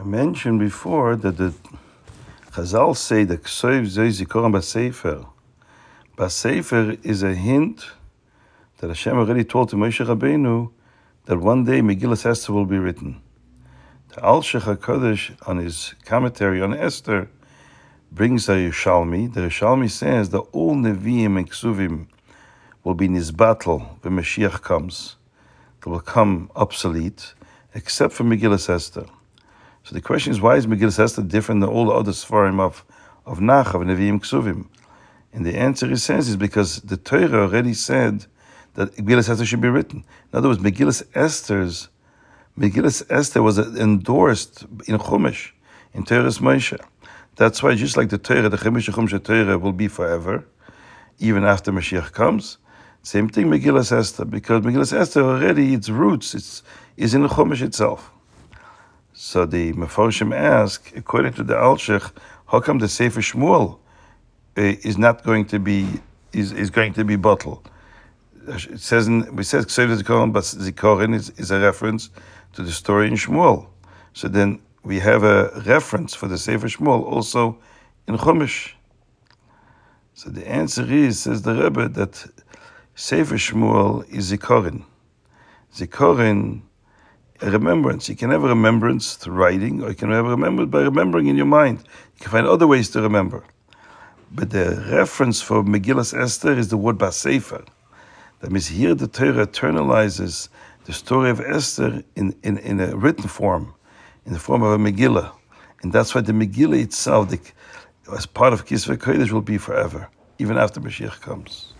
I mentioned before that the Chazal say that Ksoiv Zikoram Basefer. Basefer is a hint that Hashem already told to Moshe Rabbeinu that one day Megillah Esther will be written. The Al Alshich HaKadosh on his commentary on Esther brings a Yerushalmi. The Yerushalmi says that all Nevi'im and Ksuvim will be Nizbatel when Mashiach comes. They will come obsolete, except for Megillah Esther. So the question is, why is Megillah Esther different than all the other Sfarim of, of Nach, of Nevi'im Ksuvim? And the answer he says is because the Torah already said that Megillah Esther should be written. In other words, Megillah Esther's Megillah Esther was endorsed in Chumash, in Toras Moshe. That's why, just like the Torah, the Chumash Chumash Torah will be forever, even after Mashiach comes. Same thing, Megillah Esther, because Megillah Esther already, its roots, it's, is in the Chumash itself. So the Mefarshim ask, according to the Alshich, how come the Sefer Shmuel uh, is not going to be is, is going to be batel? It says in, we said Ksev Zikorin, but Zikorin is, is a reference to the story in Shmuel. So then we have a reference for the Sefer Shmuel also in Chumash. So the answer is, says the Rebbe, that Sefer Shmuel is Zikorin. Zikorin a remembrance. You can have a remembrance through writing, or you can have a remembrance by remembering in your mind. You can find other ways to remember. But the reference for Megillas Esther is the word Basefer. That means here the Torah eternalizes the story of Esther in, in, in a written form, in the form of a Megillah. And that's why the Megillah itself, the, as part of Kisvei Kodesh, will be forever, even after Mashiach comes.